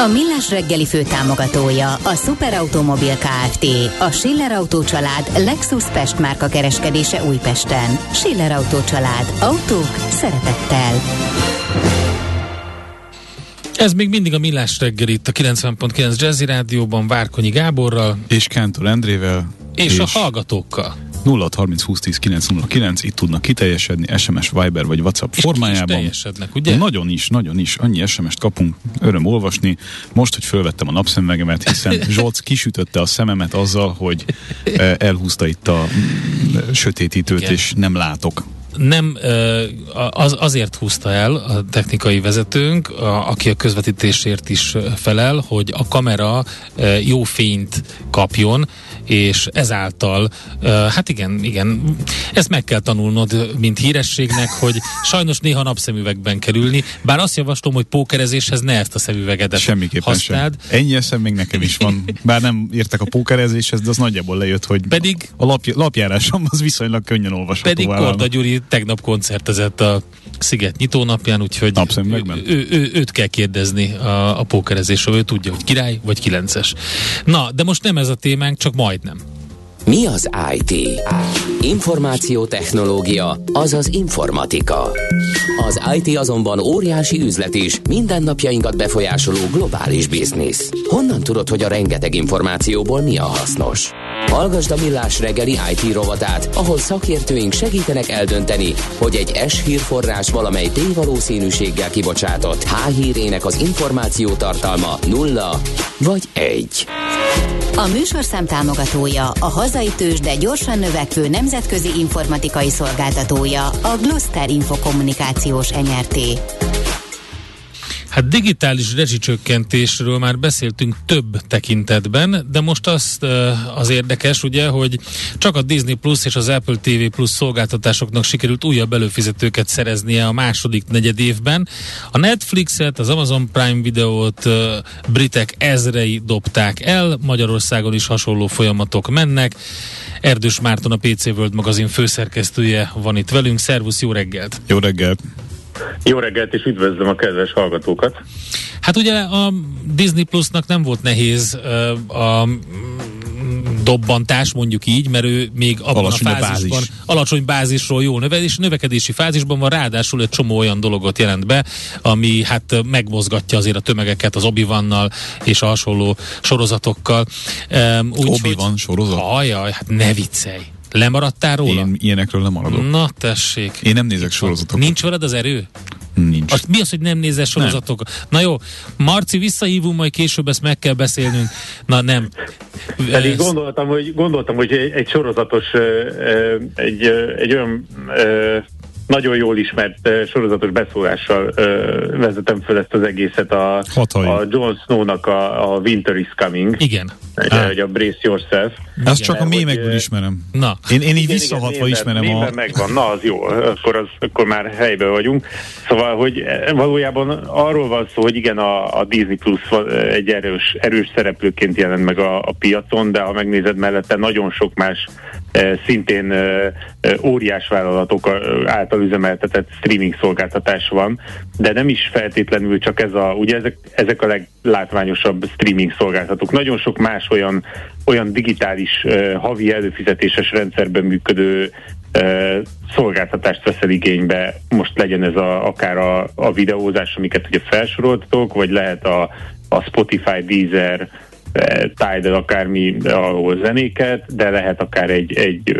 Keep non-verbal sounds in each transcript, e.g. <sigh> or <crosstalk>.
A Millás reggeli főtámogatója a Superautomobil KFT, a Schiller Auto család Lexus Pest márka kereskedése Újpesten. Schiller Auto család. Autók szeretettel. Ez még mindig a Millás reggel itt a 90.9 Jazzy Rádióban Várkonyi Gáborral. És Kántor Endrével. És, és a hallgatókkal. 0630 2010 909, itt tudnak kiteljesedni SMS, Viber vagy WhatsApp és formájában. És teljesednek, ugye? Nagyon is, nagyon is. Annyi SMS-t kapunk, öröm olvasni. Most, hogy fölvettem a napszemüvegemet, hiszen <laughs> Zsolc kisütötte a szememet azzal, hogy eh, elhúzta itt a sötétítőt, Igen. és nem látok nem az, azért húzta el a technikai vezetőnk, a, aki a közvetítésért is felel, hogy a kamera jó fényt kapjon, és ezáltal, hát igen, igen, ezt meg kell tanulnod, mint hírességnek, hogy sajnos néha napszemüvegben kell ülni, bár azt javaslom, hogy pókerezéshez ne ezt a szemüvegedet Semmiképpen használd. Sem. Ennyi eszem még nekem is van, bár nem értek a pókerezéshez, de az nagyjából lejött, hogy pedig, a lap, lapjárásom az viszonylag könnyen olvasható. Pedig Korda Gyuri tegnap koncertezett a Sziget nyitónapján, úgyhogy ő, ő, ő, őt kell kérdezni a, a pókerezésről, ő tudja, hogy király vagy kilences. Na, de most nem ez a témánk, csak majdnem. Mi az IT? Információtechnológia, azaz informatika. Az IT azonban óriási üzlet is, mindennapjainkat befolyásoló globális biznisz. Honnan tudod, hogy a rengeteg információból mi a hasznos? Hallgasd a Millás reggeli IT rovatát, ahol szakértőink segítenek eldönteni, hogy egy S hírforrás valamely tévalószínűséggel kibocsátott H hírének az információ tartalma nulla vagy egy. A műsorszám támogatója, a hazai tős, de gyorsan növekvő nemzetközi informatikai szolgáltatója, a Gloster Infokommunikációs NRT. Hát digitális rezsicsökkentésről már beszéltünk több tekintetben, de most azt az érdekes, ugye, hogy csak a Disney Plus és az Apple TV Plus szolgáltatásoknak sikerült újabb előfizetőket szereznie a második negyed évben. A Netflixet, az Amazon Prime videót britek ezrei dobták el, Magyarországon is hasonló folyamatok mennek. Erdős Márton, a PC World magazin főszerkesztője van itt velünk. Szervusz, jó reggelt! Jó reggelt! Jó reggelt, és üdvözlöm a kedves hallgatókat! Hát ugye a Disney Plusnak nem volt nehéz a dobbantás, mondjuk így, mert ő még abban alacsony a fázisban, bázis. alacsony bázisról jó növekedés, növekedési fázisban van, ráadásul egy csomó olyan dologot jelent be, ami hát megmozgatja azért a tömegeket az obi és a hasonló sorozatokkal. Um, Obi-Wan sorozat? Ajaj, hát ne viccelj. Lemaradtál róla? Én ilyenekről nem maradok. Na tessék. Én nem nézek sorozatokat. Nincs veled az erő? Nincs. Azt, mi az, hogy nem nézel sorozatokat? Nem. Na jó, Marci, visszahívunk, majd később ezt meg kell beszélnünk. Na nem. Pedig gondoltam, hogy, gondoltam, hogy egy, egy sorozatos, egy, egy olyan nagyon jól ismert sorozatos beszólással vezetem fel ezt az egészet a, a Jon Snow-nak a, a Winter is Coming. Igen. Egy, a Brace Yourself. Ezt csak a mémekből ismerem. Na. Én, én így igen, visszahatva igen, ismerem a... megvan, na az jó, akkor, az, akkor már helybe vagyunk. Szóval, hogy valójában arról van szó, hogy igen, a, a Disney Plus egy erős, erős szereplőként jelent meg a, a piacon, de ha megnézed mellette nagyon sok más szintén óriás vállalatok által üzemeltetett streaming szolgáltatás van, de nem is feltétlenül csak ez a, ugye ezek, ezek a leglátványosabb streaming szolgáltatók. Nagyon sok más olyan, olyan digitális havi előfizetéses rendszerben működő szolgáltatást veszel igénybe, most legyen ez a, akár a, a videózás, amiket ugye felsoroltatok, vagy lehet a, a Spotify, Deezer, Tidal, akármi, ahol zenéket, de lehet akár egy, egy,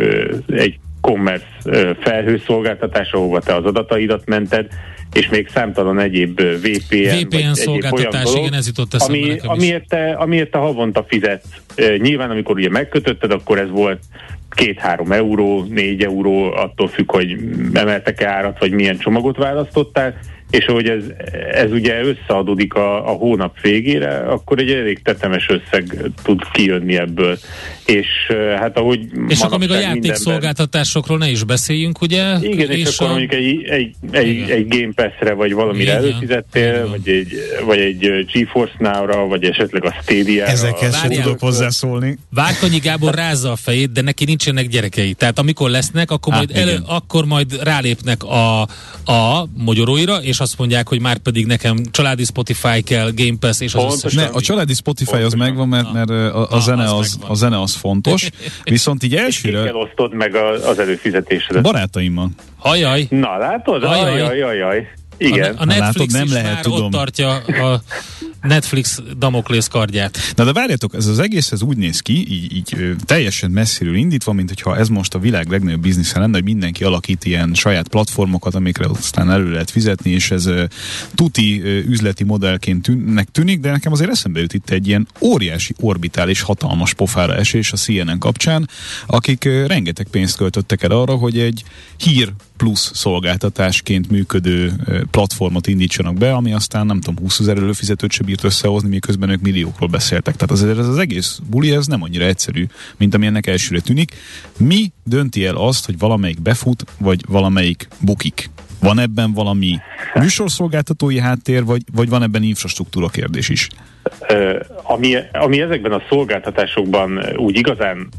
egy commerce felhőszolgáltatás, ahova te az adataidat mented, és még számtalan egyéb VPN, VPN szolgáltatás, dolog, igen, ez jutott eszembe ami, amiért, te, amiért te havonta fizetsz. Nyilván, amikor ugye megkötötted, akkor ez volt két-három euró, négy euró, attól függ, hogy emeltek-e árat, vagy milyen csomagot választottál, és hogy ez, ez ugye összeadódik a, a hónap végére, akkor egy elég tetemes összeg tud kijönni ebből. És hát ahogy És akkor még a játékszolgáltatásokról ne is beszéljünk, ugye? Igen, és, és akkor a... mondjuk egy, egy, egy, egy Game Pass-re, vagy valamire igen, előfizettél, igen. vagy egy, vagy egy GeForce Now-ra, vagy esetleg a Stadia-ra. Ezekhez sem tudok hozzászólni. Várkonyi Gábor rázza a fejét, de neki nincsenek gyerekei. Tehát amikor lesznek, akkor, hát, majd, elő, akkor majd rálépnek a, a magyaróira, és azt mondják, hogy már pedig nekem családi Spotify kell, Game Pass és az összes. Ne, a családi Spotify Pontosan. az megvan, mert, mert a, a, zene az, a zene az fontos, viszont így elsőre... És osztod meg az előfizetésedet? Barátaimmal. Hajaj. Na látod? Ajaj, ajaj, ajaj. Igen. A, a Netflix látod, nem is lehet, már tudom. ott tartja a Netflix Damoklész kardját. Na de várjátok, ez az egész ez úgy néz ki, így, így teljesen messziről indítva, mint hogyha ez most a világ legnagyobb biznisze lenne, hogy mindenki alakít ilyen saját platformokat, amikre aztán elő lehet fizetni, és ez tuti üzleti modellként tűnnek tűnik, de nekem azért eszembe jut itt egy ilyen óriási orbitális hatalmas pofára esés a CNN kapcsán, akik rengeteg pénzt költöttek el arra, hogy egy hír plusz szolgáltatásként működő platformot indítsanak be, ami aztán nem tudom, 20 ezer előfizetőt se bírt összehozni, miközben ők milliókról beszéltek. Tehát azért ez az egész buli, ez nem annyira egyszerű, mint ami ennek elsőre tűnik. Mi dönti el azt, hogy valamelyik befut, vagy valamelyik bukik? Van ebben valami műsorszolgáltatói háttér, vagy, vagy van ebben infrastruktúra kérdés is? Ami, ami ezekben a szolgáltatásokban úgy igazán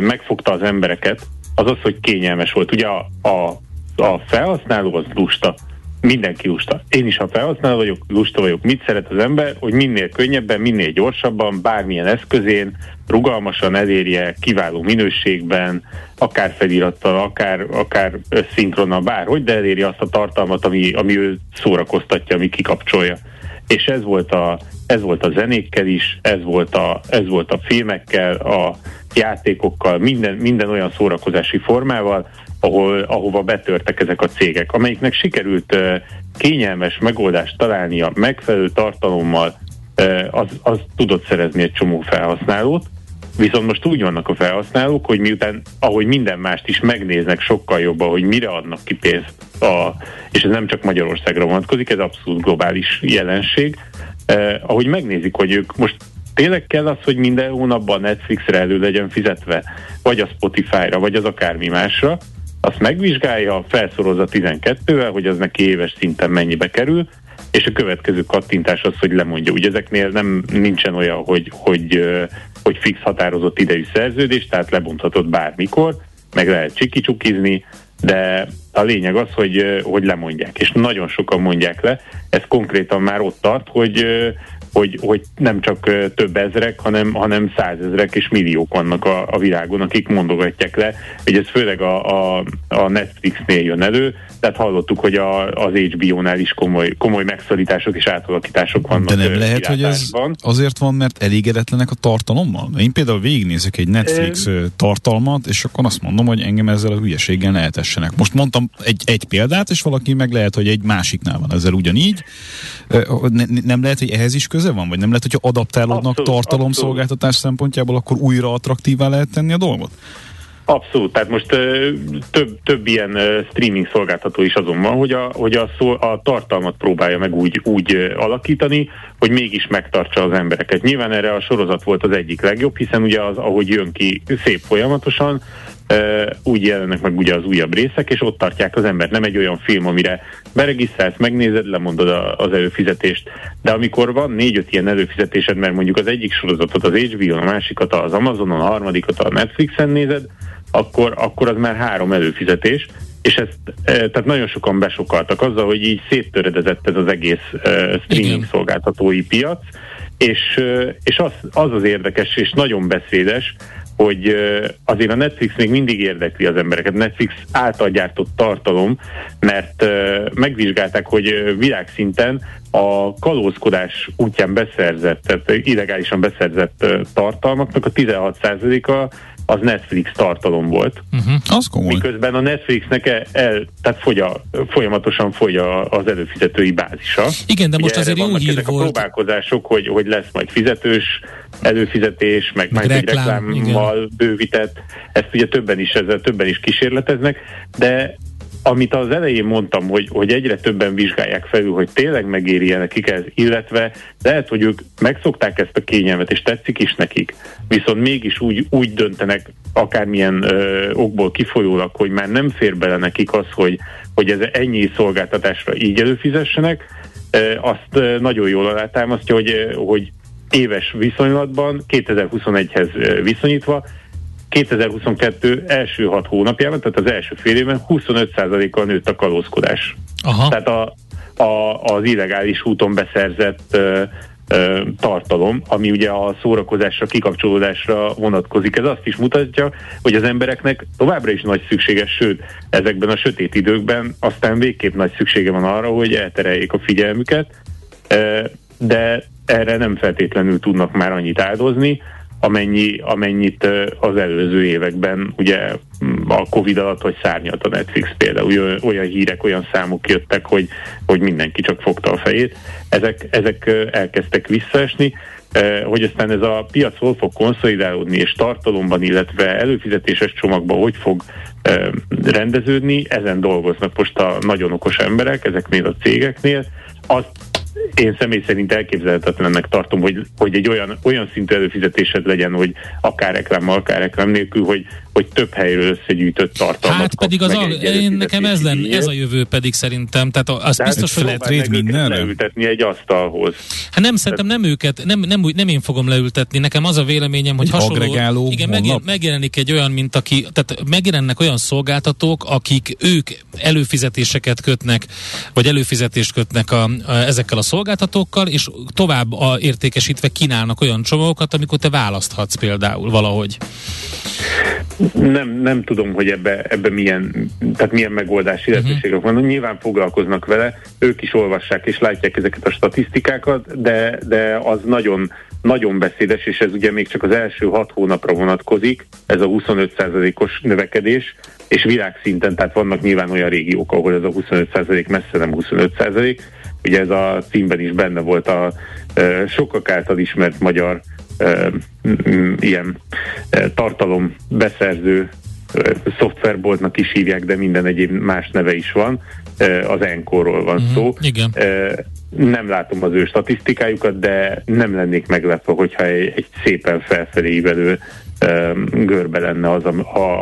megfogta az embereket, az az, hogy kényelmes volt. Ugye a, a, a felhasználó az lusta. Mindenki lusta. Én is, ha felhasználó vagyok, lusta vagyok. Mit szeret az ember? Hogy minél könnyebben, minél gyorsabban, bármilyen eszközén, rugalmasan elérje, kiváló minőségben, akár felirattal, akár, akár szinkronnal, bárhogy, de elérje azt a tartalmat, ami, ami ő szórakoztatja, ami kikapcsolja. És ez volt a, ez volt a zenékkel is, ez volt a, ez volt a filmekkel, a játékokkal, minden, minden olyan szórakozási formával, ahol, ahova betörtek ezek a cégek, amelyiknek sikerült kényelmes megoldást találnia megfelelő tartalommal, az, az tudott szerezni egy csomó felhasználót, Viszont most úgy vannak a felhasználók, hogy miután, ahogy minden mást is megnéznek sokkal jobban, hogy mire adnak ki pénzt, a, és ez nem csak Magyarországra vonatkozik, ez abszolút globális jelenség, eh, ahogy megnézik, hogy ők most tényleg kell az, hogy minden hónapban Netflixre elő legyen fizetve, vagy a Spotify-ra, vagy az akármi másra, azt megvizsgálja, felszorozza 12-vel, hogy az neki éves szinten mennyibe kerül, és a következő kattintás az, hogy lemondja. Ugye ezeknél nem nincsen olyan, hogy, hogy, hogy fix határozott idejű szerződés, tehát lebonthatod bármikor, meg lehet csikicsukizni, de a lényeg az, hogy, hogy lemondják, és nagyon sokan mondják le. Ez konkrétan már ott tart, hogy hogy, hogy nem csak több ezrek, hanem, hanem százezrek és milliók vannak a, a világon, akik mondogatják le, hogy ez főleg a, a, a Netflixnél jön elő, tehát hallottuk, hogy a, az HBO-nál is komoly, komoly megszorítások és átalakítások vannak. De nem lehet, hogy ez azért van, mert elégedetlenek a tartalommal? Én például végignézek egy Netflix e... tartalmat, és akkor azt mondom, hogy engem ezzel a hülyeséggel ne. Most mondtam egy, egy példát, és valaki meg lehet, hogy egy másiknál van ezzel ugyanígy. Ne, nem lehet, hogy ehhez is köze van? Vagy nem lehet, hogyha adaptálódnak tartalomszolgáltatás szempontjából, akkor újra attraktívá lehet tenni a dolgot? Abszolút, tehát most ö, több, több ilyen ö, streaming szolgáltató is azon van, hogy a, hogy a, szó, a tartalmat próbálja meg úgy, úgy ö, alakítani, hogy mégis megtartsa az embereket. Nyilván erre a sorozat volt az egyik legjobb, hiszen ugye az, ahogy jön ki szép folyamatosan, úgy jelennek meg ugye az újabb részek, és ott tartják az embert. Nem egy olyan film, amire beregisztrálsz, megnézed, lemondod az előfizetést. De amikor van négy-öt ilyen előfizetésed, mert mondjuk az egyik sorozatot az HBO-n, a másikat az Amazonon, a harmadikat a Netflixen nézed, akkor, akkor az már három előfizetés, és ezt, tehát nagyon sokan besokaltak azzal, hogy így széttöredezett ez az egész streaming Igen. szolgáltatói piac, és, és az, az az érdekes és nagyon beszédes, hogy azért a Netflix még mindig érdekli az embereket. Netflix által gyártott tartalom, mert megvizsgálták, hogy világszinten a kalózkodás útján beszerzett, tehát illegálisan beszerzett tartalmaknak a 16%-a az Netflix tartalom volt. Uh-huh, az komoly. Miközben a Netflixnek el, el tehát fogy a, folyamatosan fogy a, az előfizetői bázisa. Igen, de most Ugye azért jó hír ezek volt. a próbálkozások, hogy, hogy lesz majd fizetős előfizetés, meg, meg majd reklám, reklámmal igen. bővített. Ezt ugye többen is, ezzel többen is kísérleteznek, de amit az elején mondtam, hogy, hogy egyre többen vizsgálják felül, hogy tényleg megéri nekik ez, illetve lehet, hogy ők megszokták ezt a kényelmet, és tetszik is nekik, viszont mégis úgy, úgy döntenek akármilyen ö, okból kifolyólag, hogy már nem fér bele nekik az, hogy, hogy ez ennyi szolgáltatásra így előfizessenek, ö, azt nagyon jól alátámasztja, hogy, hogy éves viszonylatban, 2021-hez viszonyítva 2022 első hat hónapjában, tehát az első fél évben 25%-kal nőtt a kalózkodás. Aha. Tehát a, a, az illegális úton beszerzett ö, ö, tartalom, ami ugye a szórakozásra, kikapcsolódásra vonatkozik. Ez azt is mutatja, hogy az embereknek továbbra is nagy szükséges, sőt, ezekben a sötét időkben aztán végképp nagy szüksége van arra, hogy eltereljék a figyelmüket, ö, de erre nem feltétlenül tudnak már annyit áldozni, amennyi, amennyit az előző években, ugye a Covid alatt, hogy szárnyalt a Netflix például, olyan hírek, olyan számok jöttek, hogy, hogy mindenki csak fogta a fejét. Ezek, ezek elkezdtek visszaesni, hogy aztán ez a piac hol fog konszolidálódni, és tartalomban, illetve előfizetéses csomagban hogy fog rendeződni, ezen dolgoznak most a nagyon okos emberek ezeknél a cégeknél. Azt én személy szerint elképzelhetetlennek tartom, hogy, hogy egy olyan, olyan szintű előfizetésed legyen, hogy akár reklámmal, akár reklám nélkül, hogy, hogy több helyről összegyűjtött tartalmat Hát pedig az a, én nekem ez, len, ez a jövő pedig szerintem, tehát az hát biztos, hogy lehet rész mindenre. leültetni egy asztalhoz. Hát nem, szerintem nem őket, nem, nem, nem én fogom leültetni, nekem az a véleményem, hogy hasonló, agregáló igen, megjel, megjelenik egy olyan, mint aki, tehát megjelennek olyan szolgáltatók, akik ők előfizetéseket kötnek, vagy előfizetést kötnek a, a, ezekkel a szolgáltatókkal, és tovább a értékesítve kínálnak olyan csomagokat, amikor te választhatsz például valahogy. Nem, nem tudom, hogy ebbe, ebbe milyen, tehát milyen megoldási uh-huh. lehetőségek vannak. Nyilván foglalkoznak vele, ők is olvassák és látják ezeket a statisztikákat, de, de az nagyon, nagyon beszédes, és ez ugye még csak az első hat hónapra vonatkozik, ez a 25%-os növekedés, és világszinten, tehát vannak nyilván olyan régiók, ahol ez a 25% messze nem 25%, ugye ez a címben is benne volt a sokak által ismert magyar ilyen tartalom beszerző szoftverboltnak is hívják, de minden egyéb más neve is van. Az Enkorról van uh-huh, szó. Igen. Nem látom az ő statisztikájukat, de nem lennék meglepve, hogyha egy, egy szépen felfelé ívelő görbe lenne az,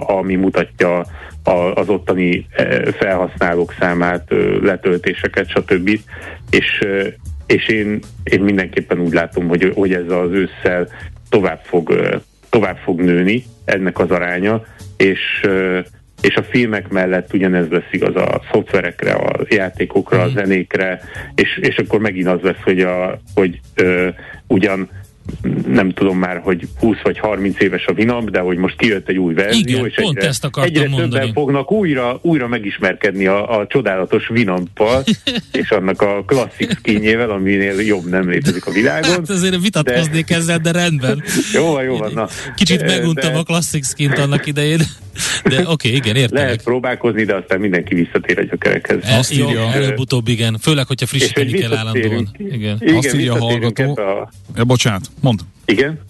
ami mutatja az ottani felhasználók számát, letöltéseket, stb. És, és én, én mindenképpen úgy látom, hogy, hogy ez az ősszel tovább fog, tovább fog nőni ennek az aránya, és és a filmek mellett ugyanez lesz igaz a szoftverekre, a játékokra, a mhm. zenékre, és, és akkor megint az lesz, hogy, a, hogy ö, ugyan nem tudom már, hogy 20 vagy 30 éves a Vinamp, de hogy most kijött egy új verzió, Igen, és pont egyre, ezt egyre mondani. többen fognak újra, újra megismerkedni a, a csodálatos Vinampal, <laughs> és annak a klasszik skinjével, aminél jobb nem létezik a világon. Hát azért vitatkoznék de... ezzel, de rendben. jó van, jó van. Na. Kicsit meguntam de... a klasszik skint annak idején. De oké, okay, igen, értem. Lehet próbálkozni, de aztán mindenki visszatér a gyökerekhez. E, Azt jó, írja, előbb-utóbb igen, főleg, hogyha frissíteni kell állandóan. Igen. igen. Azt írja a hallgató. A... Ja, bocsánat, mond. Igen.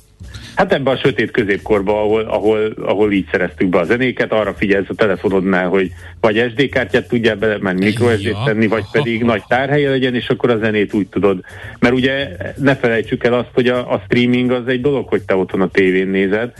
Hát ebben a sötét középkorban, ahol, ahol, ahol így szereztük be a zenéket, arra figyelsz a telefonodnál, hogy vagy SD kártyát tudjál bele, mert micro sd tenni, vagy pedig <laughs> nagy tárhelye legyen, és akkor a zenét úgy tudod. Mert ugye ne felejtsük el azt, hogy a, a streaming az egy dolog, hogy te otthon a tévén nézed,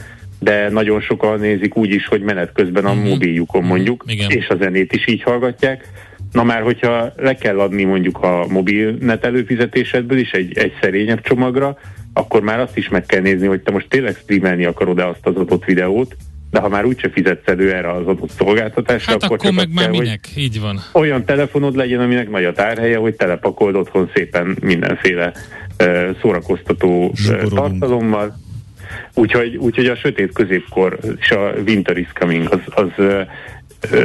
de nagyon sokan nézik úgy is, hogy menet közben a uh-huh. mobiljukon mhm. mondjuk, uh-huh. és a zenét is így hallgatják. Na már, hogyha le kell adni mondjuk a mobilnet előfizetésedből is egy, egy szerényebb csomagra, akkor már azt is meg kell nézni, hogy te most tényleg streamelni akarod-e azt az adott videót, de ha már úgyse fizetsz elő erre az adott szolgáltatásra, hát akkor, akkor meg már kell, minek, így van. Olyan telefonod legyen, aminek nagy a tárhelye, hogy telepakold otthon szépen mindenféle uh, szórakoztató uh, tartalommal. Úgyhogy, úgyhogy a sötét középkor és a winter is coming az, az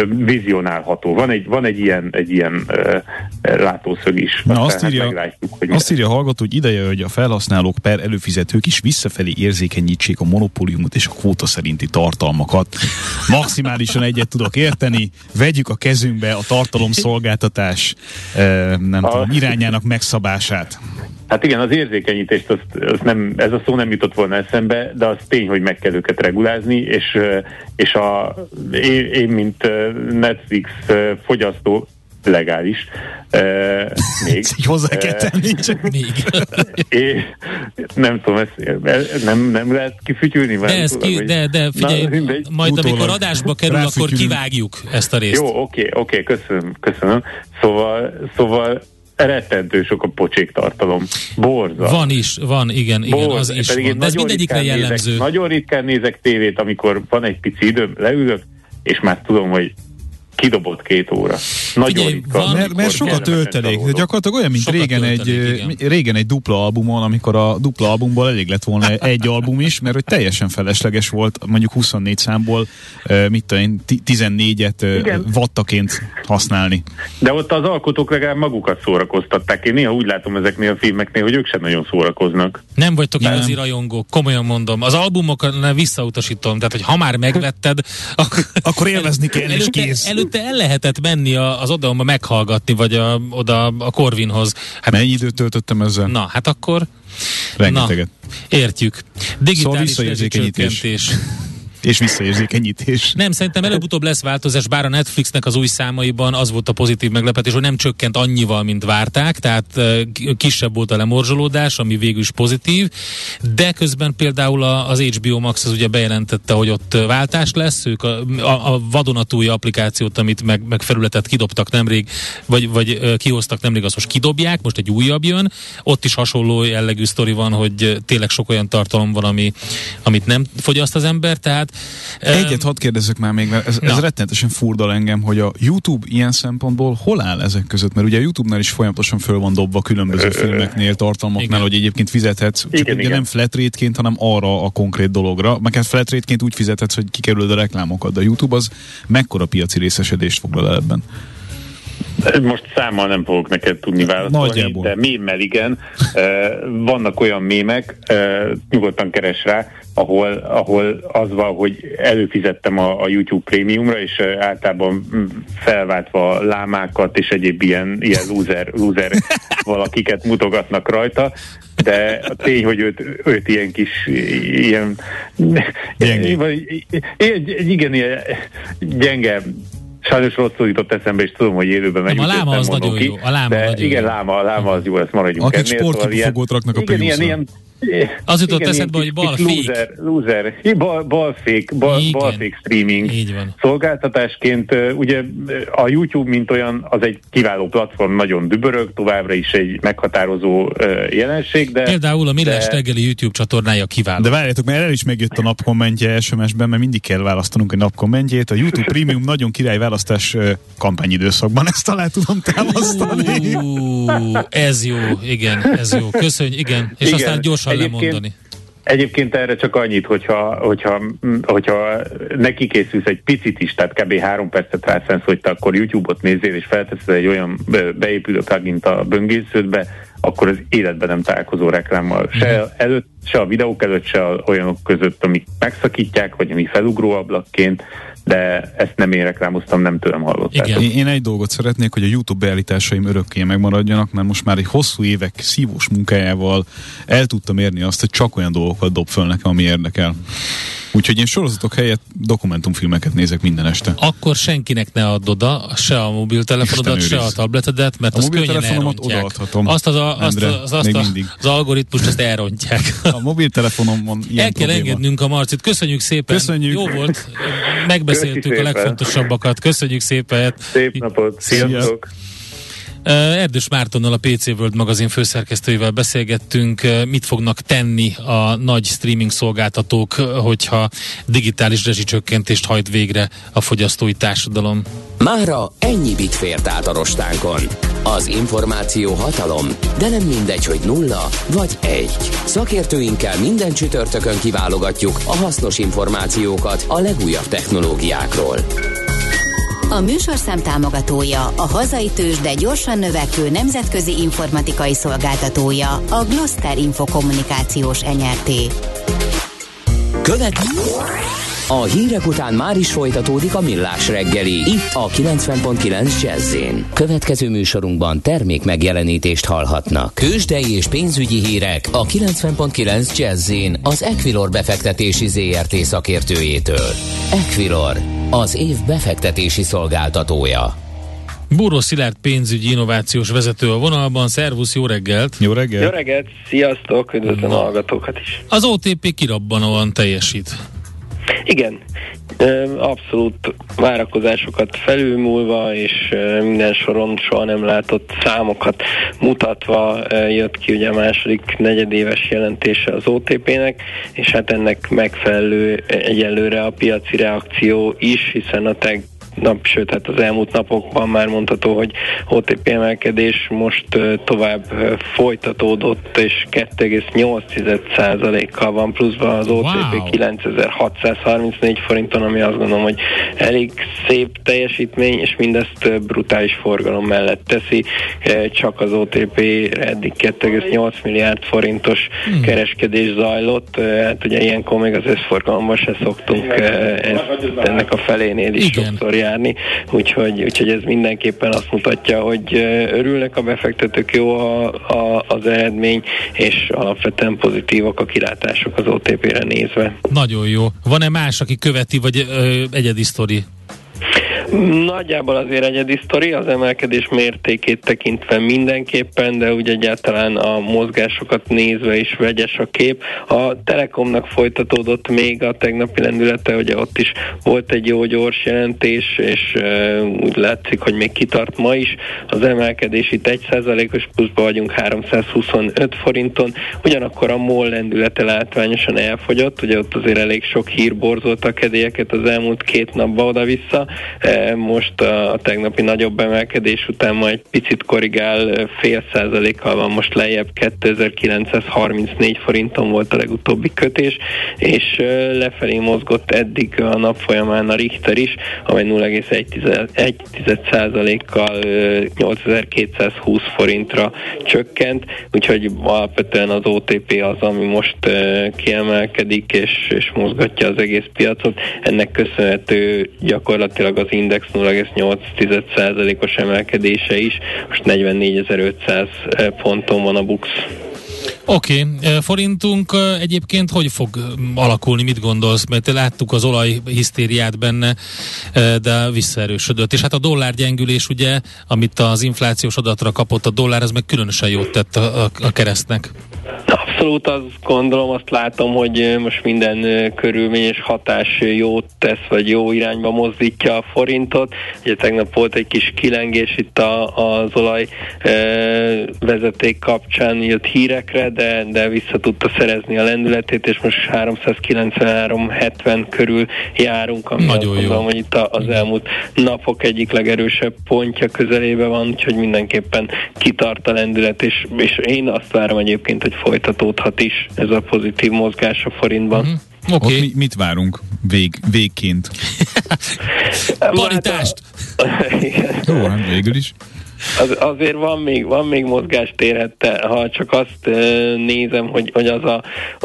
vizionálható. Van egy, van egy ilyen, egy ilyen uh, látószög is. Na, azt írja, meglátjuk, hogy azt írja a hallgató, hogy ideje, hogy a felhasználók per előfizetők is visszafelé érzékenyítsék a monopóliumot és a kvóta szerinti tartalmakat. Maximálisan egyet tudok érteni, vegyük a kezünkbe a tartalomszolgáltatás uh, nem a... tudom, irányának megszabását. Hát igen, az érzékenyítést, azt, azt nem, ez a szó nem jutott volna eszembe, de az tény, hogy meg kell őket regulázni, és, és a, én, én, mint Netflix fogyasztó, legális. Uh, még. <laughs> Hozzá kell tenni, csak <laughs> Még. É, nem tudom, ezt, nem, nem lehet kifütyülni? De, ez ki, hogy... de, de figyelj, Na, mindegy. majd Utólag amikor adásba kerül, akkor kivágjuk ezt a részt. Jó, oké, oké, köszönöm, köszönöm. Szóval, szóval rettentő sok a pocsék tartalom. Borza. Van is, van, igen, igen, Borza. az is Pedig van. De ez mindegyikre jellemző. Nézek, nagyon ritkán nézek tévét, amikor van egy pici időm, leülök, és már tudom, hogy kidobott két óra. Nagyon Figyelj, ritka. van- Mert, mert sok a kellemesen töltelék, de gyakorlatilag olyan, mint régen egy, töltelék, ö, régen egy dupla albumon, amikor a dupla albumból elég lett volna egy album is, mert hogy teljesen felesleges volt mondjuk 24 számból, mit tudom én, ti- 14-et ö, Igen. vattaként használni. De ott az alkotók legalább magukat szórakoztatták. Én néha úgy látom ezeknél a filmeknél, hogy ők sem nagyon szórakoznak. Nem vagytok Nem. igazi rajongók, komolyan mondom. Az albumokat ne visszautasítom, tehát hogy ha már megvetted, akkor, Akkor élvezni kell, és előtte, kész. Előtte el lehetett menni a, az odaomba meghallgatni, vagy a, oda a Corvinhoz. Hát, Mennyi időt töltöttem ezzel? na, hát akkor Rengeteget. Na, értjük. Digitális Szóval. És visszaérzékenyítés. Nem, szerintem előbb-utóbb lesz változás, bár a Netflixnek az új számaiban az volt a pozitív meglepetés, hogy nem csökkent annyival, mint várták, tehát eh, kisebb volt a lemorzsolódás, ami végül is pozitív, de közben például az HBO Max az ugye bejelentette, hogy ott váltás lesz, ők a, a, a vadonatúj applikációt, amit meg, meg felületet kidobtak nemrég, vagy, vagy kihoztak nemrég, azt most kidobják, most egy újabb jön, ott is hasonló jellegű sztori van, hogy tényleg sok olyan tartalom van, ami, amit nem fogyaszt az ember, tehát eh, Egyet hadd kérdezzek már még, mert ez, ez Na. rettenetesen furdal engem, hogy a YouTube ilyen szempontból hol áll ezek között? Mert ugye a YouTube-nál is folyamatosan föl van dobva különböző filmeknél, tartalmaknál, Igen. hogy egyébként fizethetsz, csak Igen, ugye igen. nem flat rate-ként, hanem arra a konkrét dologra. Meg hát flat rate-ként úgy fizethetsz, hogy kikerülöd a reklámokat, de a YouTube az mekkora piaci részesedést foglal el ebben? Most számmal nem fogok neked tudni válaszolni, Nagyjából. de mémmel igen. Vannak olyan mémek, nyugodtan keres rá, ahol, ahol az van, hogy előfizettem a, a YouTube prémiumra, és általában mm, felváltva lámákat és egyéb ilyen, ilyen loser, loser <laughs> valakiket mutogatnak rajta, de a tény, hogy őt, őt ilyen kis, ilyen, Gyengé. vagy- igen ilyen gyenge Sajnos rosszul jutott eszembe, és tudom, hogy élőben Nem, megyünk. a láma az nagyon ki, jó, a láma de nagyon igen, jó. láma, a láma az jó, ezt maradjunk Akik ennél. szóval sportkifogót raknak a igen, ilyen, ilyen, Az jutott igen, eszedbe, hogy balfék. Loser, loser. Bal, balfék, bal, Igen. balfék streaming Így van. szolgáltatásként. Ugye a YouTube, mint olyan, az egy kiváló platform, nagyon dübörög, továbbra is egy meghatározó jelenség, de Például a Millás de- reggeli YouTube csatornája kiváló. De várjátok, mert el is megjött a napkommentje SMS-ben, mert mindig kell választanunk egy napkommentjét. A YouTube Premium nagyon király választás kampányidőszakban, ezt talán tudom támasztani. Ú, ez jó, igen, ez jó. Köszönj, igen. És Igen. aztán gyorsan Egyébként- lemondani. Egyébként erre csak annyit, hogyha, hogyha, hogyha neki készülsz egy picit is, tehát kb. három percet rászánsz, hogy te akkor YouTube-ot nézzél, és felteszed egy olyan beépülő plugin a böngésződbe, akkor az életben nem találkozó reklámmal. Se előtt, se a videók előtt, se a olyanok között, amik megszakítják, vagy ami felugró ablakként, de ezt nem én reklámoztam, nem tőlem hallottátok. Igen. Én, egy dolgot szeretnék, hogy a YouTube beállításaim örökké megmaradjanak, mert most már egy hosszú évek szívós munkájával el tudtam érni azt, hogy csak olyan dolgokat dob föl nekem, ami érdekel. Úgyhogy én sorozatok helyett dokumentumfilmeket nézek minden este. Akkor senkinek ne add oda se a mobiltelefonodat, se a tabletedet, mert A azt könnyen elrontják. odaadhatom, Azt az, a, azt, Endre, az, azt a, az algoritmust azt elrontják. A mobiltelefonomon <laughs> ilyen El kell probléma. engednünk a Marcit. Köszönjük szépen. Köszönjük. Jó volt. Megbeszéltük a legfontosabbakat. Köszönjük szépen. Szép napot, Szia. sziasztok! Uh, Erdős Mártonnal, a PC World magazin főszerkesztőjével beszélgettünk, mit fognak tenni a nagy streaming szolgáltatók, hogyha digitális rezsicsökkentést hajt végre a fogyasztói társadalom. Mára ennyi bit fért át a rostánkon. Az információ hatalom, de nem mindegy, hogy nulla vagy egy. Szakértőinkkel minden csütörtökön kiválogatjuk a hasznos információkat a legújabb technológiákról. A műsorszám támogatója, a hazai tős, de gyorsan növekvő nemzetközi informatikai szolgáltatója, a Gloster Infokommunikációs NRT. Követ... A hírek után már is folytatódik a millás reggeli, itt a 90.9 jazz Következő műsorunkban termék megjelenítést hallhatnak. Kősdei és pénzügyi hírek a 90.9 jazz az Equilor befektetési ZRT szakértőjétől. Equilor, az év befektetési szolgáltatója. Búró Szilárd pénzügyi innovációs vezető a vonalban. Szervusz, jó reggelt! Jó reggelt! Jó reggelt! Sziasztok! Üdvözlöm a hallgatókat is! Az OTP kirabbanóan teljesít. Igen, abszolút várakozásokat felülmúlva, és minden soron soha nem látott számokat mutatva jött ki ugye a második negyedéves jelentése az OTP-nek, és hát ennek megfelelő egyelőre a piaci reakció is, hiszen a teg nap, sőt, hát az elmúlt napokban már mondható, hogy OTP emelkedés most tovább folytatódott, és 2,8%-kal van pluszban az OTP wow. 9634 forinton, ami azt gondolom, hogy elég szép teljesítmény, és mindezt brutális forgalom mellett teszi. Csak az OTP eddig 2,8 milliárd forintos hmm. kereskedés zajlott, hát ugye ilyenkor még az összforgalomban se szoktunk ezt, ennek a felénél is Igen. sokszor járni, úgyhogy, úgyhogy ez mindenképpen azt mutatja, hogy örülnek a befektetők, jó a, a, az eredmény, és alapvetően pozitívak a kilátások az OTP-re nézve. Nagyon jó. Van-e más, aki követi, vagy ö, egyedi sztori? Nagyjából azért egyedi sztori, az emelkedés mértékét tekintve mindenképpen, de úgy egyáltalán a mozgásokat nézve is vegyes a kép. A Telekomnak folytatódott még a tegnapi lendülete, ugye ott is volt egy jó gyors jelentés, és uh, úgy látszik, hogy még kitart ma is. Az emelkedés itt 1%-os pluszban vagyunk 325 forinton, ugyanakkor a MOL lendülete látványosan elfogyott, ugye ott azért elég sok hír borzolt a kedélyeket az elmúlt két napban oda-vissza most a, a tegnapi nagyobb emelkedés után majd egy picit korrigál, fél százalékkal van most lejjebb, 2934 forinton volt a legutóbbi kötés, és lefelé mozgott eddig a nap folyamán a Richter is, amely 0,1 százalékkal 8220 forintra csökkent, úgyhogy alapvetően az OTP az, ami most kiemelkedik és, és mozgatja az egész piacot. Ennek köszönhető gyakorlatilag az index 0,8%-os emelkedése is, most 44.500 ponton van a BUX. Oké, okay. forintunk egyébként hogy fog alakulni, mit gondolsz? Mert láttuk az olaj hisztériát benne, de visszaerősödött. És hát a dollár gyengülés, ugye, amit az inflációs adatra kapott a dollár, az meg különösen jót tett a, a keresztnek. Abszolút azt gondolom, azt látom, hogy most minden körülmény és hatás jót tesz, vagy jó irányba mozdítja a forintot. Ugye tegnap volt egy kis kilengés itt a, az olaj e, vezeték kapcsán jött hírekre, de, de vissza tudta szerezni a lendületét, és most 393-70 körül járunk, ami Nagyon azt gondolom, hogy itt az elmúlt napok egyik legerősebb pontja közelébe van, úgyhogy mindenképpen kitart a lendület, és, és én azt várom egyébként, hogy folytatódhat is ez a pozitív mozgás a forintban. Uh-huh. Okay. mi, mit várunk vég, végként? <laughs> Paritást! <laughs> Jó, hát végül is az, azért van még, van még mozgástér, ha csak azt nézem, hogy, hogy az, a,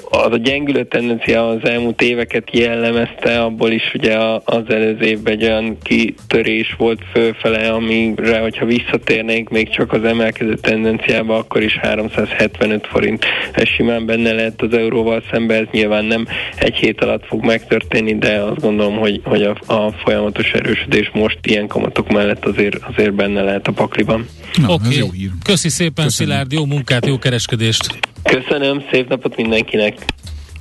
az a gyengülő tendencia az elmúlt éveket jellemezte, abból is ugye az előző évben egy olyan kitörés volt fölfele, amire, hogyha visszatérnénk még csak az emelkedő tendenciába, akkor is 375 forint. Simán benne lehet az euróval szemben, ez nyilván nem egy hét alatt fog megtörténni, de azt gondolom, hogy, hogy a, a folyamatos erősödés most ilyen kamatok mellett azért, azért benne lehet a pakli akkoriban. Oké, okay. köszi szépen Köszönöm. Szilárd, jó munkát, jó kereskedést! Köszönöm, szép napot mindenkinek!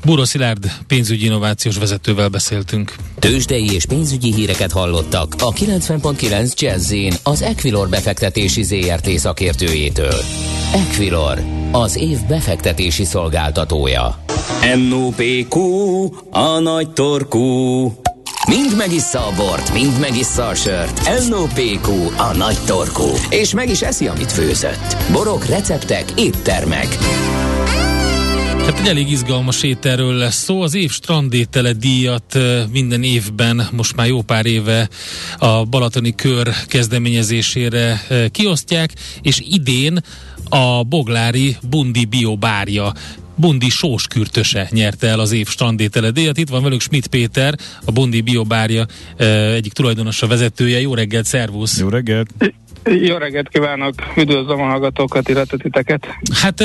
Búró Szilárd pénzügyi innovációs vezetővel beszéltünk. Tőzsdei és pénzügyi híreket hallottak a 90.9 jazz az Equilor befektetési ZRT szakértőjétől. Equilor, az év befektetési szolgáltatója. NOPQ, a nagy torkú. Mind megissza a bort, mind megissza a sört. NOPQ, a nagy torkú. És meg is eszi, amit főzött. Borok, receptek, éttermek. Hát egy elég izgalmas ételről lesz szó. Az év strandétele díjat minden évben, most már jó pár éve a Balatoni Kör kezdeményezésére kiosztják, és idén a Boglári Bundi Bio Bundi sóskürtöse nyerte el az év strandétele díjat. Itt van velünk Schmidt Péter, a Bundi biobárja egyik tulajdonosa, vezetője. Jó reggelt, szervusz! Jó reggelt! Jó reggelt kívánok, üdvözlöm a hallgatókat, illetve titeket. Hát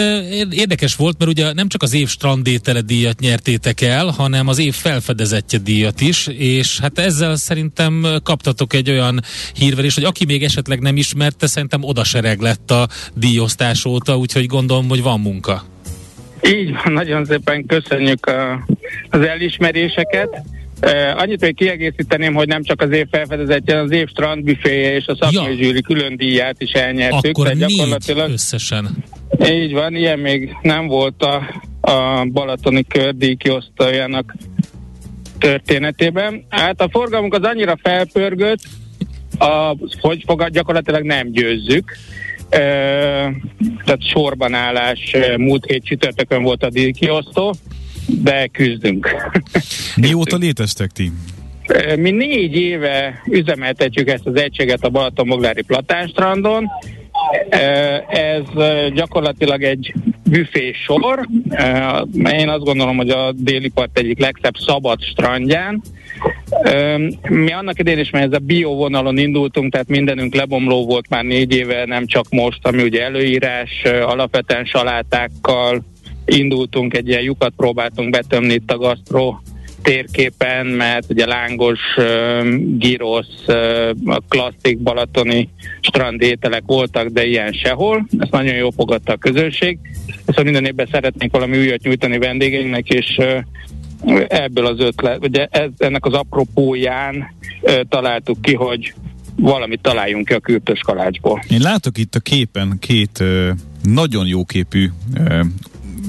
érdekes volt, mert ugye nem csak az év strandétele díjat nyertétek el, hanem az év felfedezetje díjat is, és hát ezzel szerintem kaptatok egy olyan hírverés, hogy aki még esetleg nem ismerte, szerintem odasereg lett a díjosztás óta, úgyhogy gondolom, hogy van munka. Így van, nagyon szépen köszönjük a, az elismeréseket. Uh, annyit még kiegészíteném, hogy nem csak az év felfedezetje, az év strandbüféje és a szakmai ja. zsűri külön díját is elnyertük. Akkor négy gyakorlatilag összesen. Így van, ilyen még nem volt a, a Balatoni kördíj kiosztójának történetében. Hát a forgalmunk az annyira felpörgött, a, hogy fogad, gyakorlatilag nem győzzük. Tehát sorban állás múlt hét csütörtökön volt a díjkiosztó de küzdünk. <laughs> Mióta léteztek ti? Mi négy éve üzemeltetjük ezt az egységet a Balaton-Moglári Platánstrandon. Ez gyakorlatilag egy büfé sor. Én azt gondolom, hogy a déli part egyik legszebb szabad strandján. Mi annak idén is, mert ez a bio vonalon indultunk, tehát mindenünk lebomló volt már négy éve, nem csak most, ami ugye előírás, alapvetően salátákkal, indultunk, egy ilyen lyukat próbáltunk betömni itt a gasztró térképen, mert ugye lángos, girosz, klasszik balatoni strandételek voltak, de ilyen sehol. Ezt nagyon jól fogadta a közönség. Szóval minden évben szeretnénk valami újat nyújtani vendégeinknek, és ebből az ötlet, ugye ez, ennek az apropóján találtuk ki, hogy valamit találjunk ki a kürtös kalácsból. Én látok itt a képen két nagyon jóképű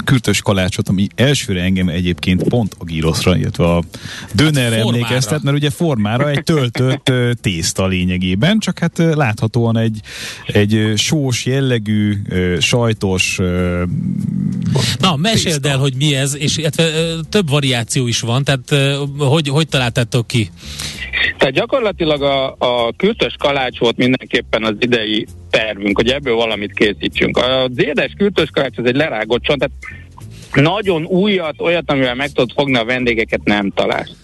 kürtös kalácsot, ami elsőre engem egyébként pont a gíroszra, illetve a dönerre hát emlékeztet, mert ugye formára egy töltött tészta lényegében, csak hát láthatóan egy, egy sós jellegű, sajtos Na, meséld el, hogy mi ez, és illetve több variáció is van, tehát hogy, hogy találtátok ki? Tehát gyakorlatilag a, a kürtös kalács volt mindenképpen az idei tervünk, hogy ebből valamit készítsünk. Az édes kürtös kalács az egy lerágott csont, tehát nagyon újat, olyat, amivel meg tudod fogni a vendégeket nem találsz,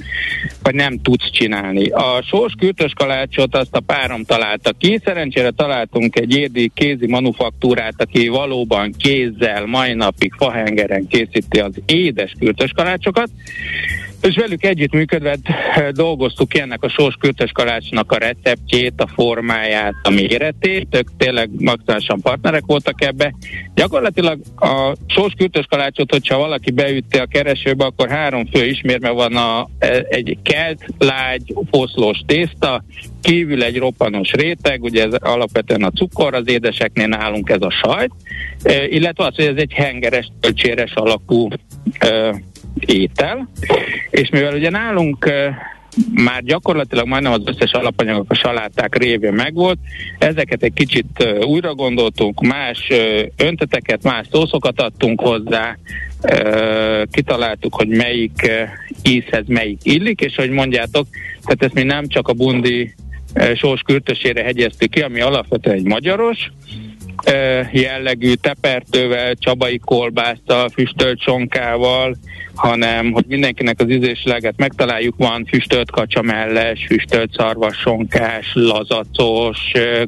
vagy nem tudsz csinálni. A sós kürtös kalácsot azt a párom találta ki, szerencsére találtunk egy érdi kézi manufaktúrát, aki valóban kézzel, mai napig fahengeren készíti az édes kürtös kalácsokat, és velük együttműködve eh, dolgoztuk ki ennek a sós kürtös kalácsnak a receptjét, a formáját, a méretét, ők tényleg maximálisan partnerek voltak ebbe. Gyakorlatilag a sós kürtös kalácsot, hogyha valaki beütti a keresőbe, akkor három fő ismérve van a, e, egy kelt, lágy, foszlós tészta, kívül egy roppanos réteg, ugye ez alapvetően a cukor, az édeseknél nálunk ez a sajt, e, illetve az, hogy ez egy hengeres, tölcséres alakú e, étel, és mivel ugye nálunk már gyakorlatilag majdnem az összes alapanyagok a saláták révén megvolt. Ezeket egy kicsit újra gondoltunk, más önteteket, más szószokat adtunk hozzá, kitaláltuk, hogy melyik ízhez melyik illik, és hogy mondjátok, tehát ezt mi nem csak a bundi sós kürtösére hegyeztük ki, ami alapvetően egy magyaros, jellegű tepertővel, csabai kolbásszal, füstölt sonkával, hanem hogy mindenkinek az ízésleget megtaláljuk, van füstölt kacsamelles, füstölt szarvassonkás, lazacos,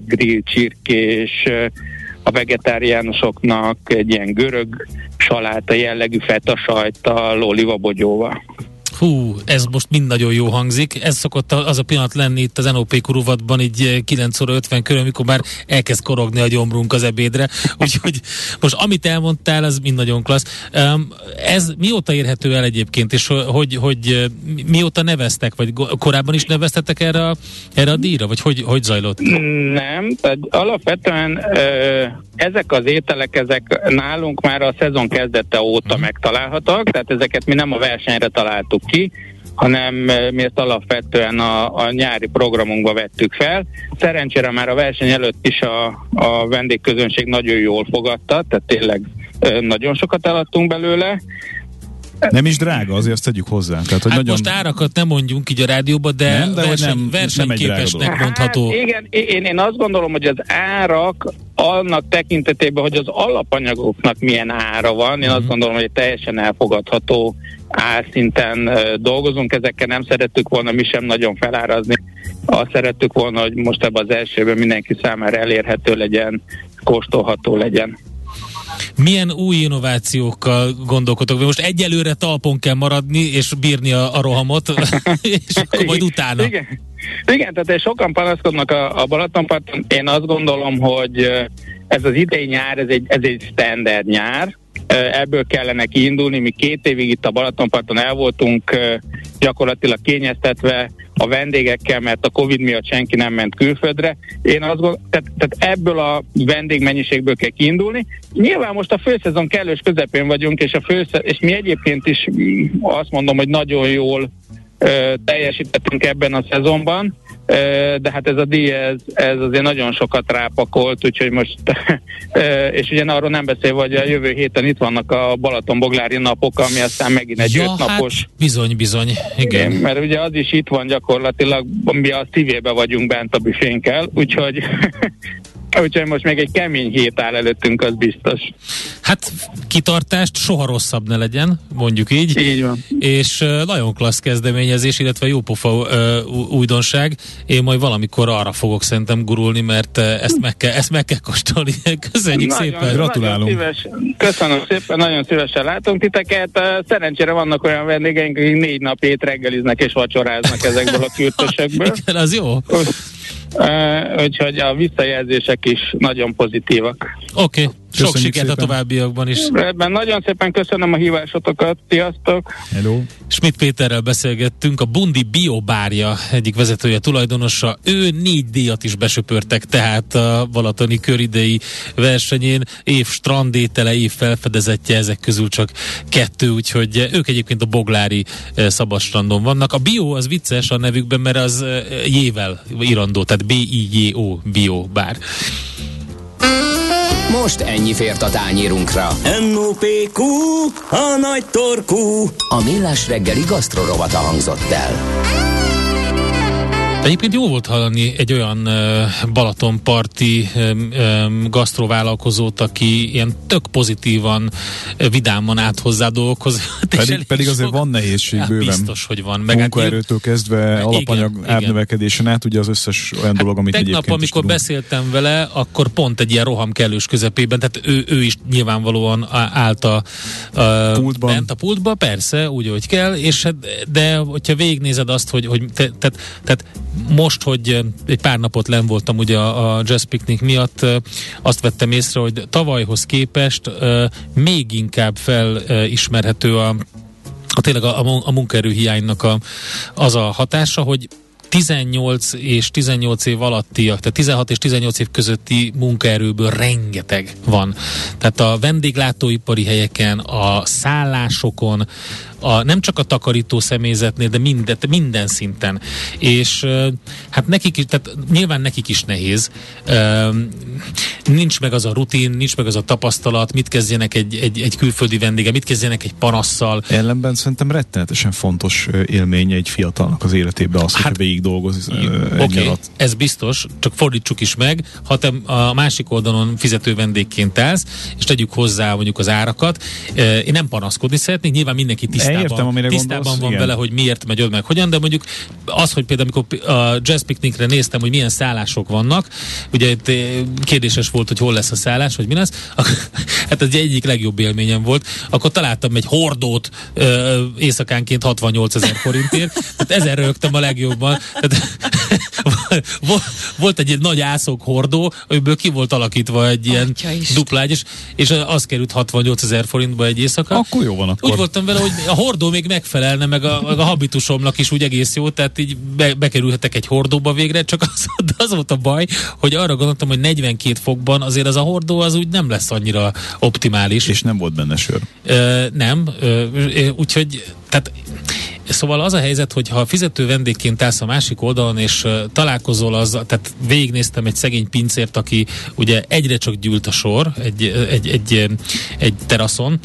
grill csirkés, a vegetáriánusoknak egy ilyen görög saláta jellegű feta sajttal, olivabogyóval. Hú, ez most mind nagyon jó hangzik. Ez szokott az a pillanat lenni itt az NOP kuruvatban, így 9 óra 50 körül, amikor már elkezd korogni a gyomrunk az ebédre. <laughs> Úgyhogy most amit elmondtál, az mind nagyon klassz. Ez mióta érhető el egyébként, és hogy, hogy mióta neveztek, vagy korábban is neveztetek erre erre a díjra, vagy hogy, hogy zajlott? Nem, tehát alapvetően ezek az ételek, ezek nálunk már a szezon kezdete óta megtalálhatók, tehát ezeket mi nem a versenyre találtuk ki, hanem eh, mi ezt alapvetően a, a nyári programunkba vettük fel. Szerencsére már a verseny előtt is a, a vendégközönség nagyon jól fogadta, tehát tényleg eh, nagyon sokat eladtunk belőle. Nem is drága, azért azt tegyük hozzá. Tehát, hogy hát nagyon... most árakat nem mondjunk így a rádióba, de, Nem, de verseny, nem- versenyképesnek nem mondható. Hát igen, én, én azt gondolom, hogy az árak annak tekintetében, hogy az alapanyagoknak milyen ára van, én azt gondolom, hogy egy teljesen elfogadható árszinten ö, dolgozunk, ezekkel nem szerettük volna mi sem nagyon felárazni. Azt szerettük volna, hogy most ebben az elsőben mindenki számára elérhető legyen, kóstolható legyen. Milyen új innovációkkal gondolkodok? Most egyelőre talpon kell maradni, és bírni a, a rohamot, <laughs> és akkor majd utána. Igen, igen tehát sokan panaszkodnak a, a Balatonparton. Én azt gondolom, hogy ez az idei nyár, ez egy, ez egy standard nyár, ebből kellene kiindulni. Mi két évig itt a Balatonparton el voltunk gyakorlatilag kényeztetve a vendégekkel, mert a Covid miatt senki nem ment külföldre. Én azt gondolom, tehát, tehát ebből a vendégmennyiségből kell kiindulni. Nyilván most a főszezon kellős közepén vagyunk, és, a fősze- és mi egyébként is mm, azt mondom, hogy nagyon jól ö, teljesítettünk ebben a szezonban, de hát ez a díj, ez, ez azért nagyon sokat rápakolt, úgyhogy most, <laughs> és ugye arról nem beszélve, hogy a jövő héten itt vannak a Balatonboglári napok, ami aztán megint egy ja, öt napos. hát bizony, bizony. Igen. Igen, mert ugye az is itt van gyakorlatilag, mi a szívébe vagyunk bent a büfénkkel, úgyhogy Úgyhogy most még egy kemény hét áll előttünk, az biztos. Hát kitartást soha rosszabb ne legyen, mondjuk így. Így van. És uh, nagyon klassz kezdeményezés, illetve jópofa uh, újdonság. Én majd valamikor arra fogok szerintem gurulni, mert uh, ezt, meg kell, ezt meg kell kóstolni. <laughs> Köszönjük Nagyon- szépen! Gratulálunk. Nagyon szíves, köszönöm szépen, nagyon szívesen látunk titeket. Uh, Szerencsére vannak olyan vendégeink, akik négy napét reggeliznek és vacsoráznak ezekből a <laughs> kürtösökből. Igen, az jó. Uh, úgyhogy a visszajelzések is nagyon pozitívak. Oké, okay. sok sikert a szépen. továbbiakban is. Ebben nagyon szépen köszönöm a hívásotokat, sziasztok! Hello. Schmidt Péterrel beszélgettünk, a Bundi Biobárja egyik vezetője, tulajdonosa. Ő négy díjat is besöpörtek, tehát a Balatoni köridei versenyén. Év strandétele, év felfedezetje, ezek közül csak kettő, úgyhogy ők egyébként a Boglári eh, szabadstrandon vannak. A Bio az vicces a nevükben, mert az eh, jével irandó, tehát B-I-J-O, Bio bár. Most ennyi fért a tányérunkra. M.O.P.Q. A nagy torkú. A Millás reggeli gasztrorovata hangzott el. Egyébként jó volt hallani egy olyan uh, Balatonparti um, um, gasztrovállalkozót, aki ilyen tök pozitívan, uh, vidáman át hozzá dolgokhoz. <laughs> És Pedig, pedig azért van nehézség Hát bőven. biztos, hogy van. Meg hát Munkaerőtől kezdve alapanyag igen. árnövekedésen át, ugye az összes olyan dolog, amit Tegnap, egyébként is amikor tudunk. beszéltem vele, akkor pont egy ilyen roham kellős közepében, tehát ő, ő is nyilvánvalóan állt a, a Pultban. bent a pultba, persze, úgy, hogy kell, és hát, de hogyha végignézed azt, hogy, hogy te, tehát, tehát most, hogy egy pár napot len voltam ugye a, a Jazz Picnic miatt, ö, azt vettem észre, hogy tavalyhoz képest ö, még inkább felismerhető a a tényleg a, a munkaerőhiánynak a, az a hatása, hogy 18 és 18 év alattiak, tehát 16 és 18 év közötti munkaerőből rengeteg van. Tehát a vendéglátóipari helyeken, a szállásokon, a, nem csak a takarító személyzetnél, de minden, minden szinten. És hát nekik is, tehát nyilván nekik is nehéz. Nincs meg az a rutin, nincs meg az a tapasztalat, mit kezdjenek egy, egy, egy külföldi vendége, mit kezdjenek egy panasszal. Ellenben szerintem rettenetesen fontos élmény egy fiatalnak az életében az, Hát, végig dolgoz Oké, okay, alatt. ez biztos, csak fordítsuk is meg, ha te a másik oldalon fizető vendégként állsz, és tegyük hozzá mondjuk az árakat, én nem panaszkodni szeretnék, nyilván mindenki tisztában, Értem, amire tisztában gondolsz, van igen. vele, hogy miért megy oda, meg hogyan, de mondjuk az, hogy például amikor a Jazz Picnicre néztem, hogy milyen szállások vannak, ugye itt eh, kérdéses volt, hogy hol lesz a szállás, hogy mi lesz, <laughs> hát ez egyik legjobb élményem volt, akkor találtam egy hordót ö, éjszakánként 68 ezer forintért, tehát ezen rögtem a legjobban. Tehát, <laughs> Vol- volt egy ilyen nagy ászok hordó, amiből ki volt alakítva egy ilyen ágy, és, és az került 68 ezer forintba egy éjszaka. Akkor jó van akkor. Úgy voltam vele, hogy a hordó még megfelelne, meg a, meg a habitusomnak is úgy egész jó, tehát így be, bekerülhetek egy hordóba végre, csak az, <laughs> az volt a baj, hogy arra gondoltam, hogy 42 fokban azért az a hordó az úgy nem lesz annyira optimális. És nem volt benne sör. Ö, nem, ö, úgyhogy tehát Szóval az a helyzet, hogy ha fizető vendégként állsz a másik oldalon, és találkozol az, tehát végignéztem egy szegény pincért, aki ugye egyre csak gyűlt a sor, egy, egy, egy, egy teraszon,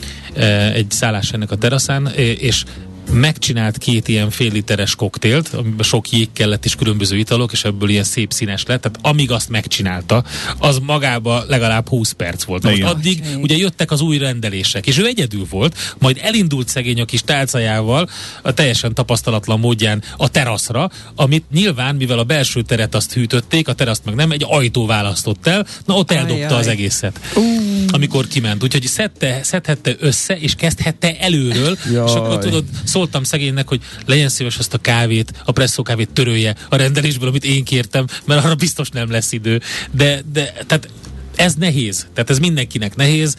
egy szállás ennek a teraszán, és megcsinált két ilyen fél literes koktélt, amiben sok jég kellett és különböző italok, és ebből ilyen szép színes lett. Tehát amíg azt megcsinálta, az magába legalább 20 perc volt. Most addig okay. ugye jöttek az új rendelések, és ő egyedül volt, majd elindult szegény a kis tálcájával a teljesen tapasztalatlan módján a teraszra, amit nyilván, mivel a belső teret azt hűtötték, a teraszt meg nem, egy ajtó választott el, na ott eldobta Ajaj. az egészet. Uh. Amikor kiment. Úgyhogy szedte, szedhette össze, és kezdhette előről, Jaj. és akkor tudod, szóltam szegénynek, hogy legyen szíves azt a kávét, a presszó kávét törölje a rendelésből, amit én kértem, mert arra biztos nem lesz idő. De, de tehát ez nehéz, tehát ez mindenkinek nehéz,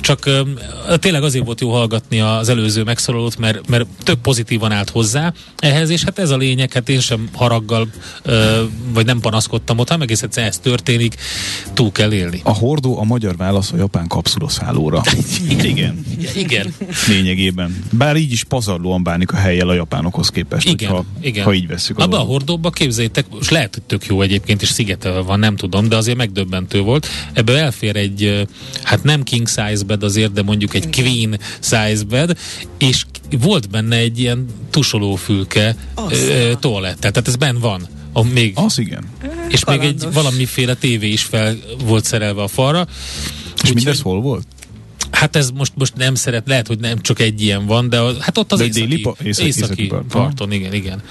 csak um, tényleg azért volt jó hallgatni az előző megszólalót, mert, mert több pozitívan állt hozzá ehhez, és hát ez a lényeg, hát én sem haraggal uh, vagy nem panaszkodtam ott, hanem egész egyszer ez történik, túl kell élni. A hordó a magyar válasz a japán kapszulaszállóra. igen. igen. Lényegében. Bár így is pazarlóan bánik a helyjel a japánokhoz képest, igen, hogyha, igen. ha így veszük. Abba a hordóba képzeljétek, és lehet, hogy tök jó egyébként, és szigetelve van, nem tudom, de azért megdöbbentő volt ebből elfér egy, hát nem king size bed azért, de mondjuk egy queen size bed, és volt benne egy ilyen tusolófülke toalett, tehát ez benn van. A, még, az igen. És Kalandos. még egy valamiféle tévé is fel volt szerelve a falra. És Úgy, mindez hol volt? Hát ez most, most nem szeret, lehet, hogy nem csak egy ilyen van, de hát ott az de északi, pa, északi, északi, északi parton. parton, igen, igen.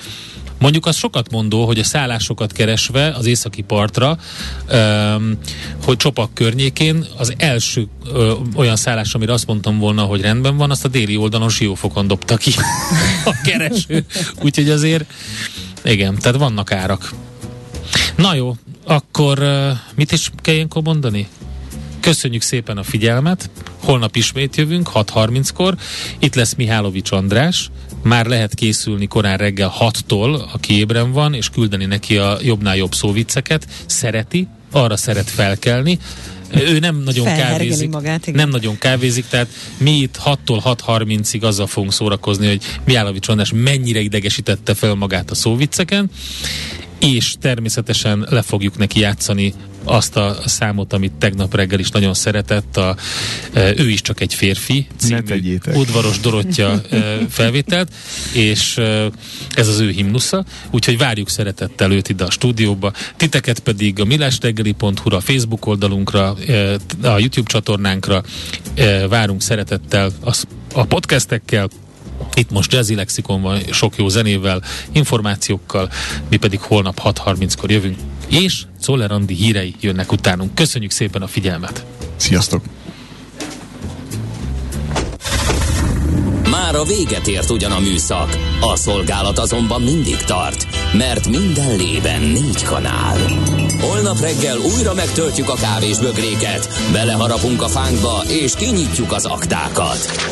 Mondjuk az sokat mondó, hogy a szállásokat keresve az északi partra, um, hogy Csopak környékén az első ö, olyan szállás, amire azt mondtam volna, hogy rendben van, azt a déli oldalon siófokon dobta ki <laughs> a kereső. Úgyhogy azért igen, tehát vannak árak. Na jó, akkor uh, mit is kell ilyenkor mondani? Köszönjük szépen a figyelmet, holnap ismét jövünk, 6.30-kor. Itt lesz Mihálovics András, már lehet készülni korán reggel 6-tól, aki ébren van, és küldeni neki a jobbnál jobb szóvicceket. Szereti, arra szeret felkelni. Ő nem nagyon kávézik. Magát, igen. Nem nagyon kávézik, tehát mi itt 6-tól 6.30-ig azzal fogunk szórakozni, hogy Miálovics András mennyire idegesítette fel magát a szóvicceken, és természetesen le fogjuk neki játszani azt a számot, amit tegnap reggel is nagyon szeretett, a, e, ő is csak egy férfi című udvaros Dorottya e, felvételt, és e, ez az ő himnusza, úgyhogy várjuk szeretettel őt ide a stúdióba, titeket pedig a millásreggeli.hu-ra, a Facebook oldalunkra, a YouTube csatornánkra várunk szeretettel a podcastekkel, itt most Jazzy Lexikon van sok jó zenével, információkkal, mi pedig holnap 6.30-kor jövünk, és Czoller Andi hírei jönnek utánunk. Köszönjük szépen a figyelmet! Sziasztok! Már a véget ért ugyan a műszak, a szolgálat azonban mindig tart, mert minden lében négy kanál. Holnap reggel újra megtöltjük a kávés bögréket, beleharapunk a fánkba és kinyitjuk az aktákat.